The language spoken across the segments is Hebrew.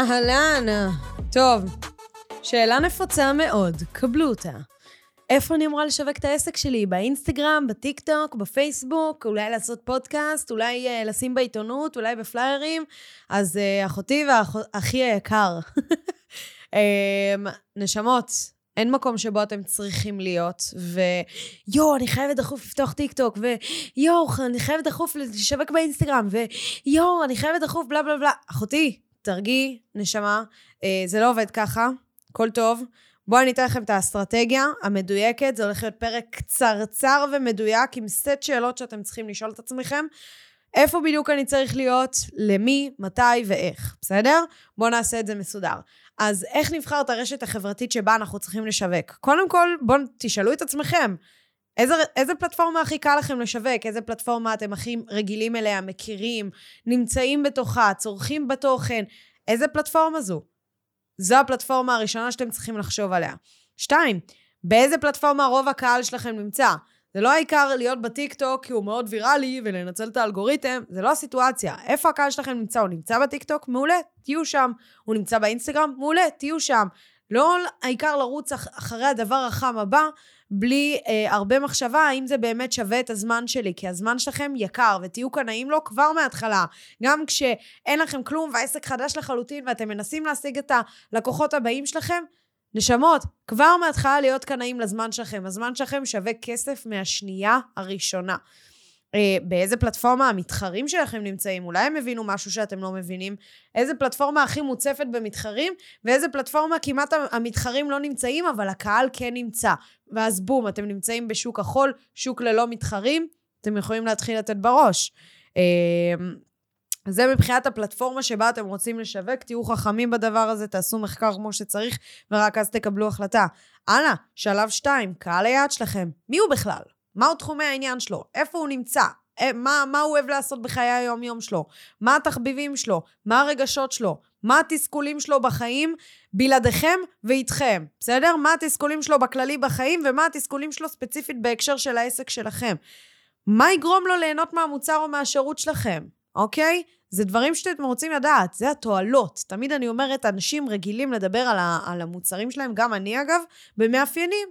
אהלן. טוב, שאלה נפוצה מאוד, קבלו אותה. איפה אני אמורה לשווק את העסק שלי? באינסטגרם, בטיק טוק, בפייסבוק, אולי לעשות פודקאסט, אולי אה, לשים בעיתונות, אולי בפליירים? אז אה, אחותי ואחי היקר. אמ, נשמות, אין מקום שבו אתם צריכים להיות, ויואו, אני חייבת דחוף לפתוח טיק טוק, ויואו, אני חייבת דחוף לשווק באינסטגרם, ויואו, אני חייבת דחוף בלה בלה בלה. אחותי, תרגיעי, נשמה, אה, זה לא עובד ככה, הכל טוב. בואו אני אתן לכם את האסטרטגיה המדויקת, זה הולך להיות פרק קצרצר ומדויק עם סט שאלות שאתם צריכים לשאול את עצמכם. איפה בדיוק אני צריך להיות, למי, מתי ואיך, בסדר? בואו נעשה את זה מסודר. אז איך נבחר את הרשת החברתית שבה אנחנו צריכים לשווק? קודם כל, בואו תשאלו את עצמכם, איזה, איזה פלטפורמה הכי קל לכם לשווק? איזה פלטפורמה אתם הכי רגילים אליה, מכירים, נמצאים בתוכה, צורכים בתוכן? איזה פלטפורמה זו? זו הפלטפורמה הראשונה שאתם צריכים לחשוב עליה. שתיים, באיזה פלטפורמה רוב הקהל שלכם נמצא? זה לא העיקר להיות בטיקטוק כי הוא מאוד ויראלי ולנצל את האלגוריתם, זה לא הסיטואציה. איפה הקהל שלכם נמצא? הוא נמצא בטיקטוק? מעולה, תהיו שם. הוא נמצא באינסטגרם? מעולה, תהיו שם. לא העיקר לרוץ אח, אחרי הדבר החם הבא, בלי אה, הרבה מחשבה האם זה באמת שווה את הזמן שלי, כי הזמן שלכם יקר, ותהיו קנאים לו כבר מההתחלה. גם כשאין לכם כלום והעסק חדש לחלוטין ואתם מנסים להשיג את הלקוחות הבאים שלכם, נשמות, כבר מההתחלה להיות קנאים לזמן שלכם. הזמן שלכם שווה כסף מהשנייה הראשונה. אה, באיזה פלטפורמה המתחרים שלכם נמצאים, אולי הם הבינו משהו שאתם לא מבינים, איזה פלטפורמה הכי מוצפת במתחרים, ואיזה פלטפורמה כמעט המתחרים לא נמצאים, אבל הקהל כן נמצא. ואז בום, אתם נמצאים בשוק החול, שוק ללא מתחרים, אתם יכולים להתחיל לתת בראש. אה, זה מבחינת הפלטפורמה שבה אתם רוצים לשווק, תהיו חכמים בדבר הזה, תעשו מחקר כמו שצריך, ורק אז תקבלו החלטה. הלאה, שלב שתיים, קהל היעד שלכם. מי הוא בכלל? מהו תחומי העניין שלו? איפה הוא נמצא? אה, מה, מה הוא אוהב לעשות בחיי היום-יום שלו? מה התחביבים שלו? מה הרגשות שלו? מה התסכולים שלו בחיים בלעדיכם ואיתכם, בסדר? מה התסכולים שלו בכללי בחיים ומה התסכולים שלו ספציפית בהקשר של העסק שלכם. מה יגרום לו ליהנות מהמוצר או מהשירות שלכם, אוקיי? זה דברים שאתם רוצים לדעת, זה התועלות. תמיד אני אומרת, אנשים רגילים לדבר על, ה, על המוצרים שלהם, גם אני אגב, במאפיינים.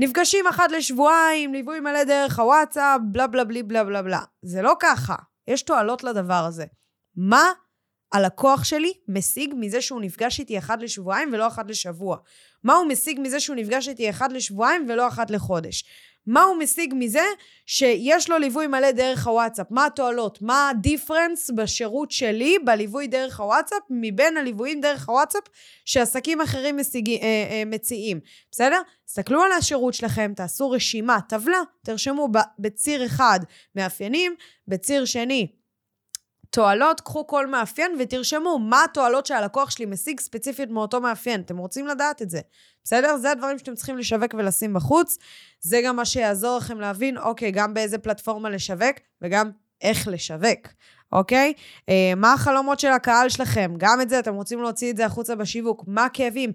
נפגשים אחת לשבועיים, ליווי מלא דרך הוואטסאפ, בלה בלה בלי בלה בלה בלה. זה לא ככה. יש תועלות לדבר הזה. מה הלקוח שלי משיג מזה שהוא נפגש איתי אחת לשבועיים ולא אחת לשבוע? מה הוא משיג מזה שהוא נפגש איתי אחת לשבועיים ולא אחת לחודש? מה הוא משיג מזה שיש לו ליווי מלא דרך הוואטסאפ? מה התועלות? מה הדיפרנס בשירות שלי בליווי דרך הוואטסאפ מבין הליוויים דרך הוואטסאפ שעסקים אחרים משיג, אה, אה, מציעים? בסדר? תסתכלו על השירות שלכם, תעשו רשימה, טבלה, תרשמו בציר אחד מאפיינים, בציר שני תועלות, קחו כל מאפיין ותרשמו מה התועלות שהלקוח שלי משיג ספציפית מאותו מאפיין. אתם רוצים לדעת את זה, בסדר? זה הדברים שאתם צריכים לשווק ולשים בחוץ. זה גם מה שיעזור לכם להבין, אוקיי, גם באיזה פלטפורמה לשווק וגם איך לשווק, אוקיי? אה, מה החלומות של הקהל שלכם? גם את זה, אתם רוצים להוציא את זה החוצה בשיווק. מה הכאבים?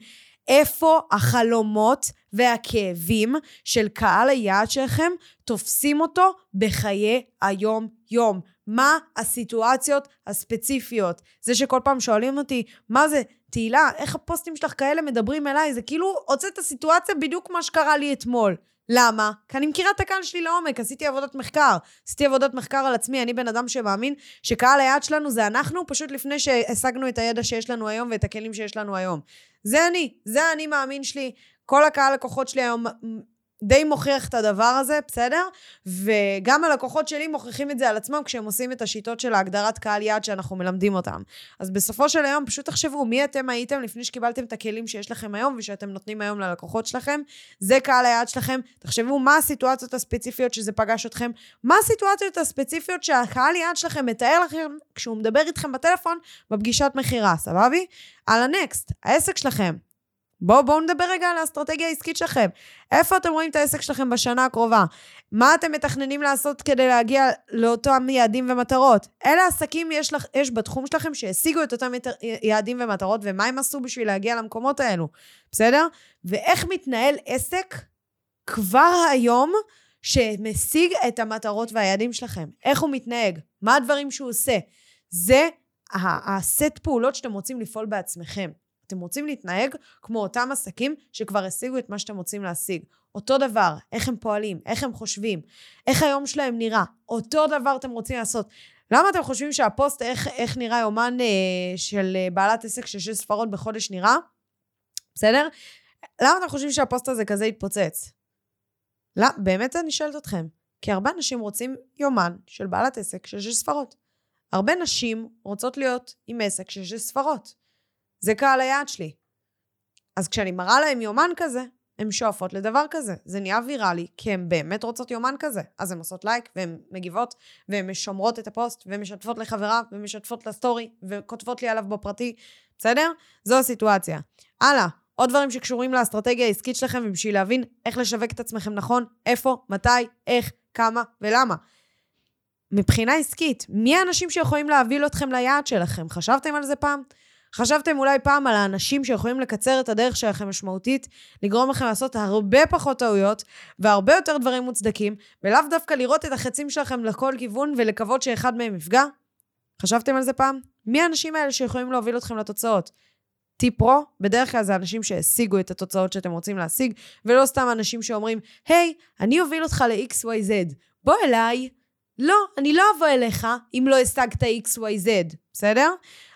איפה החלומות והכאבים של קהל היעד שלכם תופסים אותו בחיי היום-יום. מה הסיטואציות הספציפיות. זה שכל פעם שואלים אותי, מה זה, תהילה, איך הפוסטים שלך כאלה מדברים אליי? זה כאילו הוצאת הסיטואציה בדיוק מה שקרה לי אתמול. למה? כי אני מכירה את הקהל שלי לעומק, עשיתי עבודת מחקר. עשיתי עבודת מחקר על עצמי, אני בן אדם שמאמין שקהל היעד שלנו זה אנחנו, פשוט לפני שהשגנו את הידע שיש לנו היום ואת הכלים שיש לנו היום. זה אני, זה האני מאמין שלי. כל הקהל לקוחות שלי היום די מוכיח את הדבר הזה, בסדר? וגם הלקוחות שלי מוכיחים את זה על עצמם כשהם עושים את השיטות של ההגדרת קהל יעד שאנחנו מלמדים אותם. אז בסופו של היום פשוט תחשבו מי אתם הייתם לפני שקיבלתם את הכלים שיש לכם היום ושאתם נותנים היום ללקוחות שלכם. זה קהל היעד שלכם. תחשבו מה הסיטואציות הספציפיות שזה פגש אתכם, מה הסיטואציות הספציפיות שהקהל יעד שלכם מתאר לכם כשהוא מדבר איתכם בטלפון בפגישת מכירה, סבבי? על הנקסט, העסק שלכם. בואו בוא נדבר רגע על האסטרטגיה העסקית שלכם. איפה אתם רואים את העסק שלכם בשנה הקרובה? מה אתם מתכננים לעשות כדי להגיע לאותם יעדים ומטרות? אלה עסקים יש, לך, יש בתחום שלכם שהשיגו את אותם יעדים ומטרות, ומה הם עשו בשביל להגיע למקומות האלו, בסדר? ואיך מתנהל עסק כבר היום שמשיג את המטרות והיעדים שלכם? איך הוא מתנהג? מה הדברים שהוא עושה? זה הסט פעולות שאתם רוצים לפעול בעצמכם. אתם רוצים להתנהג כמו אותם עסקים שכבר השיגו את מה שאתם רוצים להשיג. אותו דבר, איך הם פועלים, איך הם חושבים, איך היום שלהם נראה. אותו דבר אתם רוצים לעשות. למה אתם חושבים שהפוסט, איך, איך נראה יומן אה, של אה, בעלת עסק של שש ספרות בחודש נראה? בסדר? למה אתם חושבים שהפוסט הזה כזה יתפוצץ? לא, באמת אני שואלת אתכם. כי הרבה אנשים רוצים יומן של בעלת עסק של שש ספרות. הרבה נשים רוצות להיות עם עסק של שש ספרות. זה קהל היעד שלי. אז כשאני מראה להם יומן כזה, הן שואפות לדבר כזה. זה נהיה ויראלי, כי הן באמת רוצות יומן כזה. אז הן עושות לייק, והן מגיבות, והן משומרות את הפוסט, והן משתפות לחברה, ומשתפות לסטורי, וכותבות לי עליו בפרטי, בסדר? זו הסיטואציה. הלאה, עוד דברים שקשורים לאסטרטגיה העסקית שלכם, ובשביל להבין איך לשווק את עצמכם נכון, איפה, מתי, איך, כמה ולמה. מבחינה עסקית, מי האנשים שיכולים להביא אתכם ליעד שלכם? חשבתם על זה פעם? חשבתם אולי פעם על האנשים שיכולים לקצר את הדרך שלכם משמעותית, לגרום לכם לעשות הרבה פחות טעויות והרבה יותר דברים מוצדקים, ולאו דווקא לראות את החצים שלכם לכל כיוון ולקוות שאחד מהם יפגע? חשבתם על זה פעם? מי האנשים האלה שיכולים להוביל אתכם לתוצאות? טיפ פרו, בדרך כלל זה אנשים שהשיגו את התוצאות שאתם רוצים להשיג, ולא סתם אנשים שאומרים, היי, hey, אני אוביל אותך ל-XYZ, בוא אליי. לא, אני לא אבוא אליך אם לא השגת XYZ, בסדר?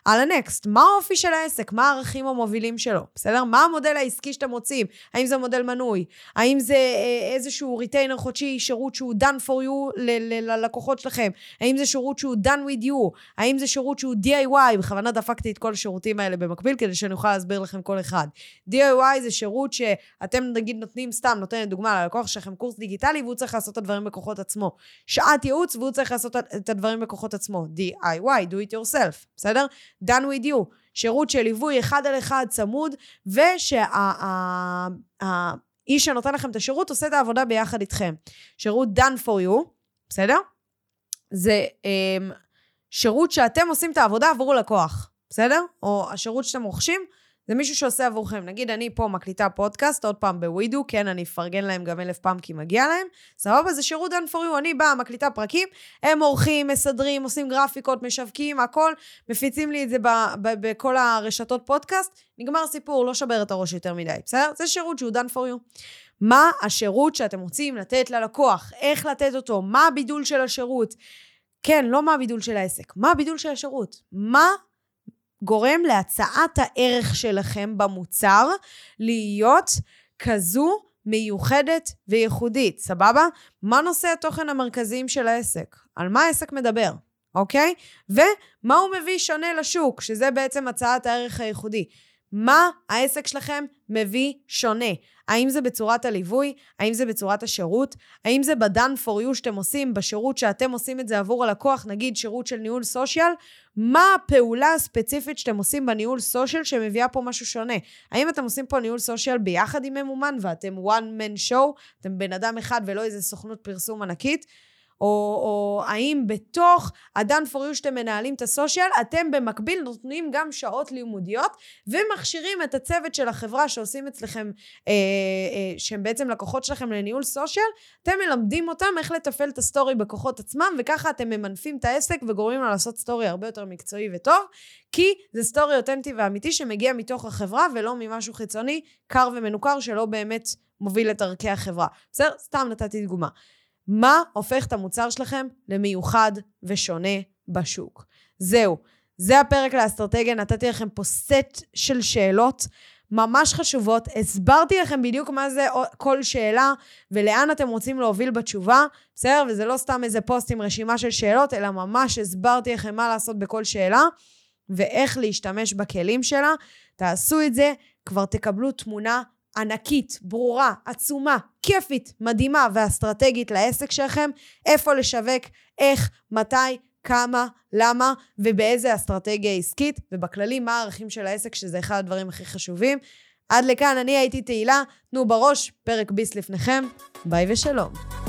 על הנקסט, מה האופי של העסק? מה הערכים המובילים שלו? בסדר? מה המודל העסקי שאתם רוצים? האם זה מודל מנוי? האם זה אה, איזשהו retainer חודשי, שירות שהוא done for you ללקוחות שלכם? האם זה שירות שהוא done with you? האם זה שירות שהוא DIY? בכוונה דפקתי את כל השירותים האלה במקביל, כדי שאני אוכל להסביר לכם כל אחד. DIY זה שירות שאתם נגיד נותנים, סתם נותנת דוגמה ללקוח שלכם קורס דיגיטלי, והוא צריך לעשות את הדברים בכוחות עצמו. שעת ייעוץ, והוא צריך לעשות את הדברים בכוחות עצמו. DIY, do it yourself, בסדר? done with you, שירות של ליווי אחד על אחד צמוד, ושהאיש שנותן לכם את השירות עושה את העבודה ביחד איתכם. שירות done for you, בסדר? זה um, שירות שאתם עושים את העבודה עבור לקוח, בסדר? או השירות שאתם רוכשים, זה מישהו שעושה עבורכם. נגיד, אני פה מקליטה פודקאסט, עוד פעם בווידו, כן, אני אפרגן להם גם אלף פעם כי מגיע להם. סבבה, זה שירות done for you. אני באה, מקליטה פרקים, הם עורכים, מסדרים, עושים גרפיקות, משווקים, הכל, מפיצים לי את זה בכל הרשתות פודקאסט. נגמר סיפור, לא שבר את הראש יותר מדי, בסדר? זה שירות שהוא done for you. מה השירות שאתם רוצים לתת ללקוח? איך לתת אותו? מה הבידול של השירות? כן, לא מה הבידול של העסק, מה הבידול של השירות? מה גורם להצעת הערך שלכם במוצר להיות כזו מיוחדת וייחודית, סבבה? מה נושא התוכן המרכזיים של העסק? על מה העסק מדבר, אוקיי? ומה הוא מביא שונה לשוק, שזה בעצם הצעת הערך הייחודי. מה העסק שלכם מביא שונה? האם זה בצורת הליווי? האם זה בצורת השירות? האם זה ב-done for you שאתם עושים, בשירות שאתם עושים את זה עבור הלקוח, נגיד שירות של ניהול סושיאל? מה הפעולה הספציפית שאתם עושים בניהול סושיאל שמביאה פה משהו שונה? האם אתם עושים פה ניהול social ביחד עם ממומן ואתם one man show, אתם בן אדם אחד ולא איזה סוכנות פרסום ענקית? או, או האם בתוך ה-done for you שאתם מנהלים את ה social, אתם במקביל נותנים גם שעות לימודיות ומכשירים את הצוות של החברה שעושים אצלכם, אה, אה, שהם בעצם לקוחות שלכם לניהול social, אתם מלמדים אותם איך לתפעל את הסטורי בכוחות עצמם, וככה אתם ממנפים את העסק וגורמים לה לעשות סטורי הרבה יותר מקצועי וטוב, כי זה סטורי אותנטי ואמיתי שמגיע מתוך החברה ולא ממשהו חיצוני, קר ומנוכר שלא באמת מוביל את ערכי החברה. בסדר? סתם נתתי דוגמה. מה הופך את המוצר שלכם למיוחד ושונה בשוק. זהו, זה הפרק לאסטרטגיה, נתתי לכם פה סט של שאלות ממש חשובות, הסברתי לכם בדיוק מה זה כל שאלה ולאן אתם רוצים להוביל בתשובה, בסדר? וזה לא סתם איזה פוסט עם רשימה של שאלות, אלא ממש הסברתי לכם מה לעשות בכל שאלה ואיך להשתמש בכלים שלה. תעשו את זה, כבר תקבלו תמונה ענקית, ברורה, עצומה, כיפית, מדהימה ואסטרטגית לעסק שלכם, איפה לשווק, איך, מתי, כמה, למה ובאיזה אסטרטגיה עסקית, ובכללי מה הערכים של העסק, שזה אחד הדברים הכי חשובים. עד לכאן, אני הייתי תהילה, תנו בראש, פרק ביס לפניכם, ביי ושלום.